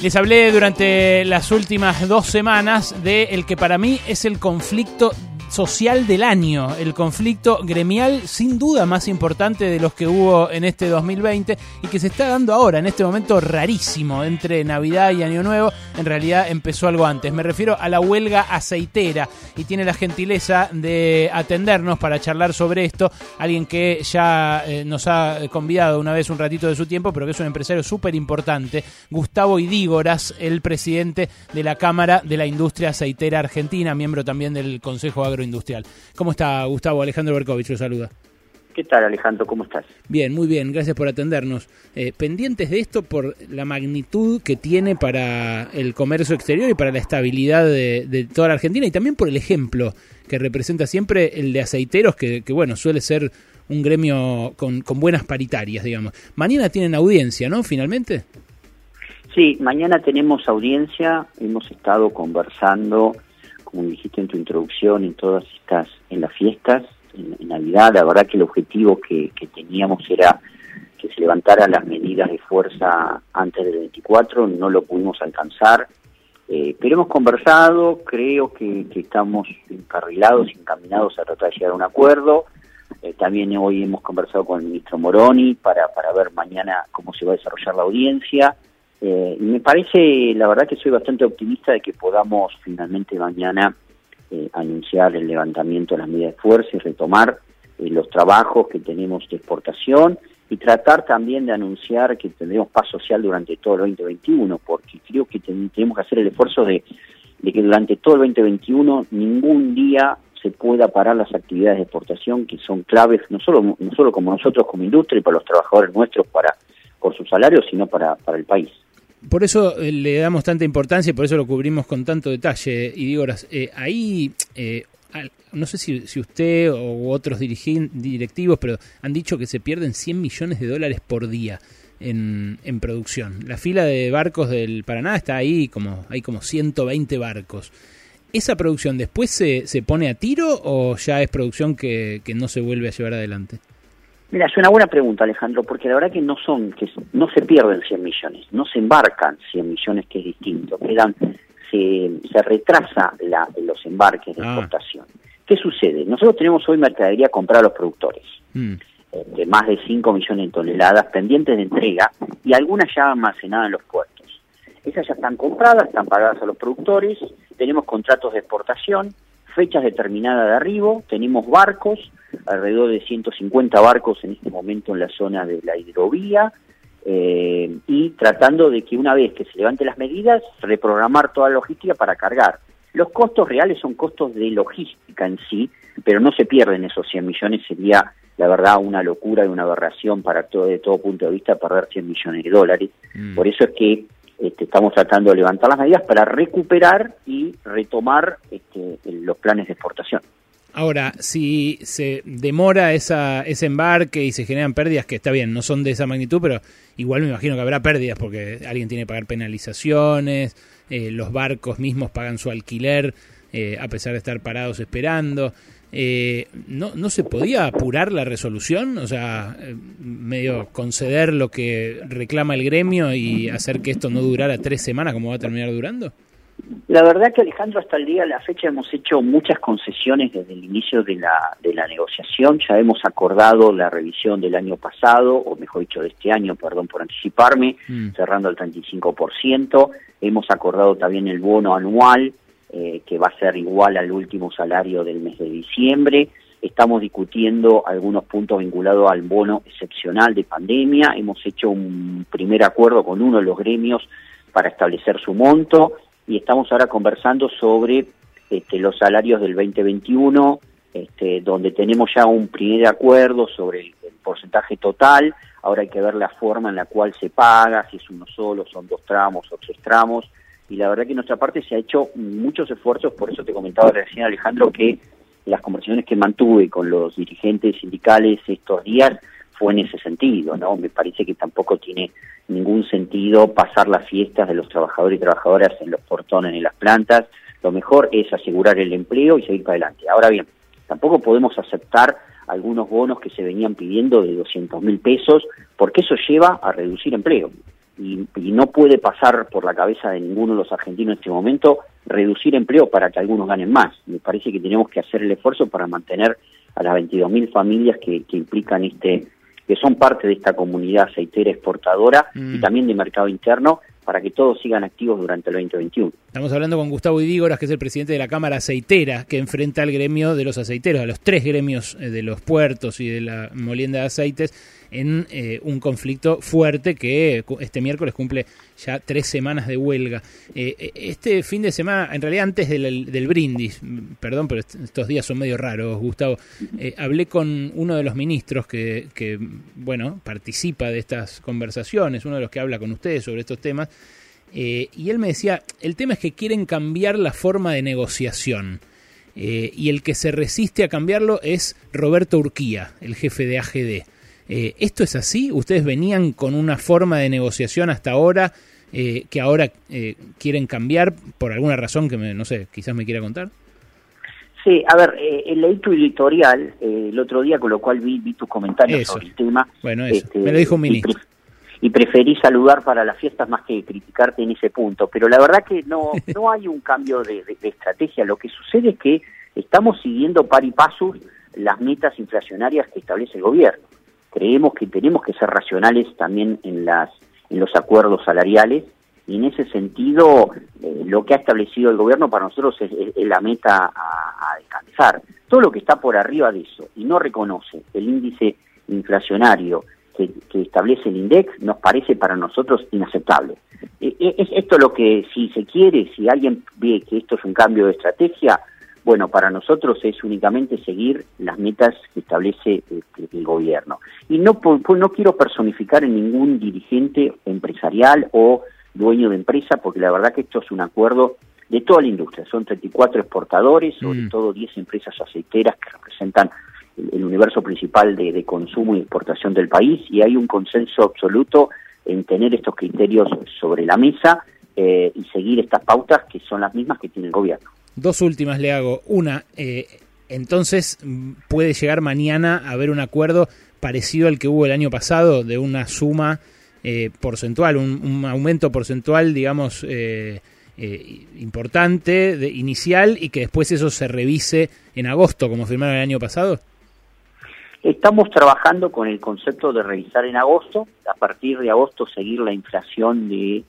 Les hablé durante las últimas dos semanas de el que para mí es el conflicto social del año, el conflicto gremial sin duda más importante de los que hubo en este 2020 y que se está dando ahora, en este momento rarísimo, entre Navidad y Año Nuevo. En realidad empezó algo antes. Me refiero a la huelga aceitera y tiene la gentileza de atendernos para charlar sobre esto. Alguien que ya eh, nos ha convidado una vez un ratito de su tiempo, pero que es un empresario súper importante, Gustavo Idígoras, el presidente de la Cámara de la Industria Aceitera Argentina, miembro también del Consejo Agro Industrial. ¿Cómo está Gustavo? Alejandro Berkovich lo saluda. ¿Qué tal Alejandro? ¿Cómo estás? Bien, muy bien, gracias por atendernos. Eh, pendientes de esto por la magnitud que tiene para el comercio exterior y para la estabilidad de, toda la Argentina y también por el ejemplo que representa siempre el de aceiteros, que, bueno, suele ser un gremio con, con buenas paritarias, digamos. Mañana tienen audiencia, ¿no? Finalmente. Sí, mañana tenemos audiencia, hemos estado conversando como dijiste en tu introducción, en todas estas, en las fiestas, en, Navidad, la verdad que el objetivo que, teníamos era que se levantaran las medidas de fuerza antes del 24, no lo pudimos alcanzar, eh, pero hemos conversado, creo que, estamos encarrilados, encaminados a tratar de llegar a un acuerdo. Eh, también hoy hemos conversado con el ministro Moroni para, para ver mañana cómo se va a desarrollar la audiencia. Eh, me parece, la verdad que soy bastante optimista de que podamos finalmente mañana eh, anunciar el levantamiento de las medidas de fuerza y retomar eh, los trabajos que tenemos de exportación y tratar también de anunciar que tendremos paz social durante todo el 2021, porque creo que tenemos que hacer el esfuerzo de, que durante todo el 2021 ningún día se pueda parar las actividades de exportación que son claves no solo no solo como nosotros como industria y para los trabajadores nuestros para por sus salarios, sino para, para el país por eso eh, le damos tanta importancia y por eso lo cubrimos con tanto detalle. Digo, eh, ahí, eh, no sé si, si, usted o otros directivos, pero han dicho que se pierden 100 millones de dólares por día en, en producción. La fila de barcos del Paraná está ahí, como hay como 120 barcos. ¿Esa producción después se, se pone a tiro o ya es producción que, que no se vuelve a llevar adelante? Mira, es una buena pregunta, Alejandro, porque la verdad que no son, que no se pierden 100 millones, no se embarcan 100 millones, que es distinto, quedan, se, se retrasa la, los embarques de ah. exportación. ¿Qué sucede? Nosotros tenemos hoy mercadería comprada a los productores, mm. eh, de más de 5 millones de toneladas pendientes de entrega y algunas ya almacenadas en los puertos. Esas ya están compradas, están pagadas a los productores, tenemos contratos de exportación, fechas determinadas de arribo, tenemos barcos, alrededor de 150 barcos en este momento en la zona de la hidrovía, eh, y tratando de que una vez que se levanten las medidas, reprogramar toda la logística para cargar. Los costos reales son costos de logística en sí, pero no se pierden esos 100 millones, sería la verdad una locura y una aberración para todo, de todo punto de vista perder 100 millones de dólares. Mm. Por eso es que este, estamos tratando de levantar las medidas para recuperar y retomar este, los planes de exportación. Ahora, si se demora esa, ese embarque y se generan pérdidas, que está bien, no son de esa magnitud, pero igual me imagino que habrá pérdidas porque alguien tiene que pagar penalizaciones, eh, los barcos mismos pagan su alquiler eh, a pesar de estar parados esperando. Eh, ¿no, ¿No se podía apurar la resolución? O sea, eh, medio conceder lo que reclama el gremio y hacer que esto no durara tres semanas como va a terminar durando? La verdad que Alejandro, hasta el día de la fecha hemos hecho muchas concesiones desde el inicio de la, de la negociación. Ya hemos acordado la revisión del año pasado, o mejor dicho, de este año, perdón por anticiparme, mm. cerrando al 35%. Hemos acordado también el bono anual eh, que va a ser igual al último salario del mes de diciembre. Estamos discutiendo algunos puntos vinculados al bono excepcional de pandemia. Hemos hecho un primer acuerdo con uno de los gremios para establecer su monto y estamos ahora conversando sobre este, los salarios del 2021, este, donde tenemos ya un primer acuerdo sobre el, porcentaje total. Ahora hay que ver la forma en la cual se paga, si es uno solo, son dos tramos o tres tramos y la verdad que nuestra parte se ha hecho muchos esfuerzos, por eso te comentaba recién Alejandro que las conversaciones que mantuve con los dirigentes sindicales estos días fue en ese sentido, ¿no? Me parece que tampoco tiene ningún sentido pasar las fiestas de los trabajadores y trabajadoras en los portones, en las plantas, lo mejor es asegurar el empleo y seguir para adelante. Ahora bien, tampoco podemos aceptar algunos bonos que se venían pidiendo de 200 mil pesos, porque eso lleva a reducir empleo. Y, no puede pasar por la cabeza de ninguno de los argentinos en este momento reducir empleo para que algunos ganen más. Me parece que tenemos que hacer el esfuerzo para mantener a las 22.000 familias que, que implican este que son parte de esta comunidad aceitera exportadora y mm. también de mercado interno para que todos sigan activos durante el 2021. Estamos hablando con Gustavo Idígoras, que es el presidente de la Cámara Aceitera, que enfrenta al gremio de los aceiteros, a los tres gremios eh, de los puertos y de la molienda de aceites, en eh, un conflicto fuerte que este miércoles cumple ya tres semanas de huelga. Eh, este fin de semana, en realidad antes del, brindis, perdón, pero estos días son medio raros, Gustavo, hablé con uno de los ministros que, que, bueno, participa de estas conversaciones, uno de los que habla con ustedes sobre estos temas, eh, y él me decía, el tema es que quieren cambiar la forma de negociación. Eh, y el que se resiste a cambiarlo es Roberto Urquía, el jefe de AGD. Eh, ¿Esto es así? ¿Ustedes venían con una forma de negociación hasta ahora que ahora quieren cambiar por alguna razón que, me, no sé, quizás me quiera contar? Sí, a ver, el leí tu editorial el otro día, con lo cual vi, vi tus comentarios sobre el tema. Bueno, eso. Este, me lo dijo un ministro y preferí saludar para las fiestas más que criticarte en ese punto. Pero la verdad que no, no hay un cambio de, estrategia. Lo que sucede es que estamos siguiendo par y paso las metas inflacionarias que establece el gobierno. Creemos que tenemos que ser racionales también en, las, en los acuerdos salariales y en ese sentido eh, lo que ha establecido el gobierno para nosotros es, la meta a, a alcanzar. Todo lo que está por arriba de eso y no reconoce el índice inflacionario que, establece el INDEX nos parece para nosotros inaceptable. E, e, es esto lo que, si se quiere, si alguien ve que esto es un cambio de estrategia, bueno, para nosotros es únicamente seguir las metas que establece este, el, gobierno. Y no, no quiero personificar en ningún dirigente empresarial o dueño de empresa, porque la verdad que esto es un acuerdo de toda la industria. Son 34 exportadores, sobre mm. todo 10 empresas aceiteras que representan el, universo principal de, consumo y exportación del país y hay un consenso absoluto en tener estos criterios sobre la mesa eh, y seguir estas pautas que son las mismas que tiene el gobierno. Dos últimas le hago. Una, eh, entonces puede llegar mañana a haber un acuerdo parecido al que hubo el año pasado de una suma eh, porcentual, un, aumento porcentual, digamos, importante, de, inicial, y que después eso se revise en agosto, como firmaron el año pasado? Estamos trabajando con el concepto de revisar en agosto, a partir de agosto seguir la inflación de,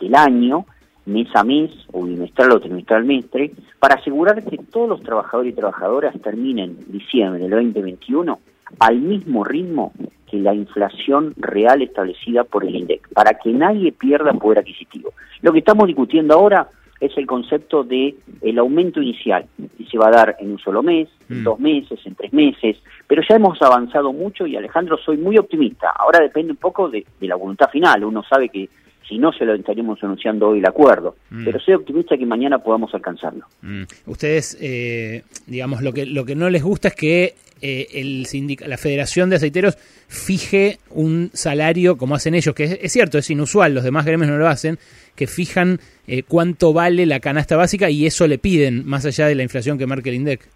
del año, mes a mes, o bimestral o trimestralmente, para asegurar que todos los trabajadores y trabajadoras terminen diciembre del 2021 al mismo ritmo que la inflación real establecida por el INDEC, para que nadie pierda poder adquisitivo. Lo que estamos discutiendo ahora es el concepto de el aumento inicial, y se va a dar en un solo mes, en mm. dos meses, en tres meses, pero ya hemos avanzado mucho y Alejandro, soy muy optimista. Ahora depende un poco de, la voluntad final, uno sabe que si no se lo estaríamos anunciando hoy el acuerdo, mm. pero soy optimista que mañana podamos alcanzarlo. Mm. Ustedes, eh, digamos, lo que, lo que no les gusta es que eh, el la Federación de Aceiteros fije un salario como hacen ellos, que es, cierto, es inusual, los demás gremios no lo hacen, que fijan eh, cuánto vale la canasta básica y eso le piden, más allá de la inflación que marque el INDEC.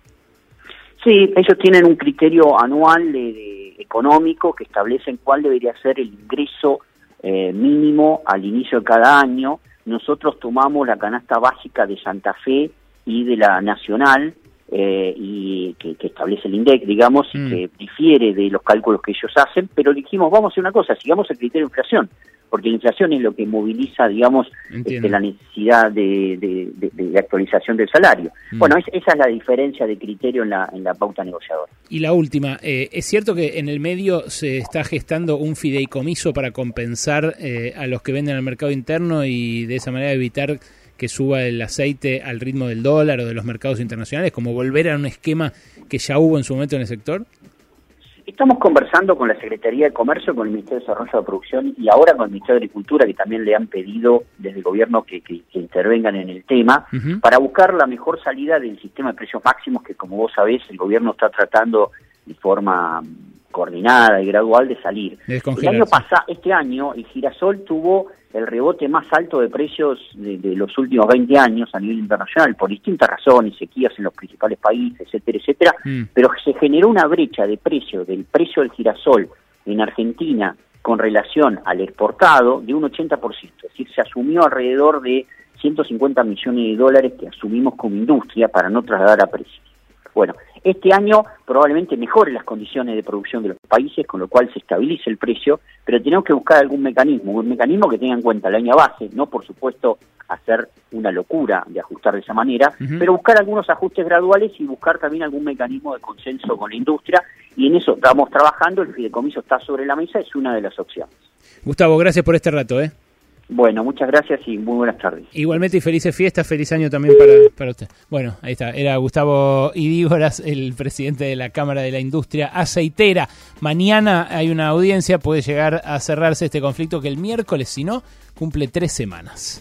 Sí, ellos tienen un criterio anual de, económico que establecen cuál debería ser el ingreso eh, mínimo al inicio de cada año. Nosotros tomamos la canasta básica de Santa Fe y de la Nacional, eh, y que, establece el INDEC, digamos, mm. que difiere de los cálculos que ellos hacen, pero dijimos, vamos a hacer una cosa, sigamos el criterio de inflación, porque la inflación es lo que moviliza, digamos, este, la necesidad de, actualización del salario. Mm. Bueno, esa es la diferencia de criterio en la, en la pauta negociadora. Y la última, eh, ¿es cierto que en el medio se está gestando un fideicomiso para compensar eh, a los que venden al mercado interno y de esa manera evitar que suba el aceite al ritmo del dólar o de los mercados internacionales, como volver a un esquema que ya hubo en su momento en el sector? Estamos conversando con la Secretaría de Comercio, con el Ministerio de Desarrollo de Producción y ahora con el Ministerio de Agricultura, que también le han pedido desde el gobierno que, intervengan en el tema, para buscar la mejor salida del sistema de precios máximos que, como vos sabés, el gobierno está tratando de forma coordinada y gradual de salir. el año pasado, este año, el girasol tuvo el rebote más alto de precios de, los últimos 20 años a nivel internacional, por distintas razones, sequías en los principales países, etcétera, etcétera, mm. pero se generó una brecha de precio del precio del girasol en Argentina con relación al exportado de un 80%, es decir, se asumió alrededor de 150 millones de dólares que asumimos como industria para no trasladar a precios. Bueno, este año probablemente mejore las condiciones de producción de los países, con lo cual se estabilice el precio, pero tenemos que buscar algún mecanismo, un mecanismo que tenga en cuenta la año base, no por supuesto hacer una locura de ajustar de esa manera, pero buscar algunos ajustes graduales y buscar también algún mecanismo de consenso con la industria, y en eso estamos trabajando, el fideicomiso está sobre la mesa, es una de las opciones. Gustavo, gracias por este rato. ¿eh? Bueno, muchas gracias y muy buenas tardes. Igualmente y felices fiestas, feliz año también para, para usted. Bueno, ahí está, era Gustavo Idígoras, el presidente de la Cámara de la Industria Aceitera. Mañana hay una audiencia, puede llegar a cerrarse este conflicto que el miércoles, si no, cumple tres semanas.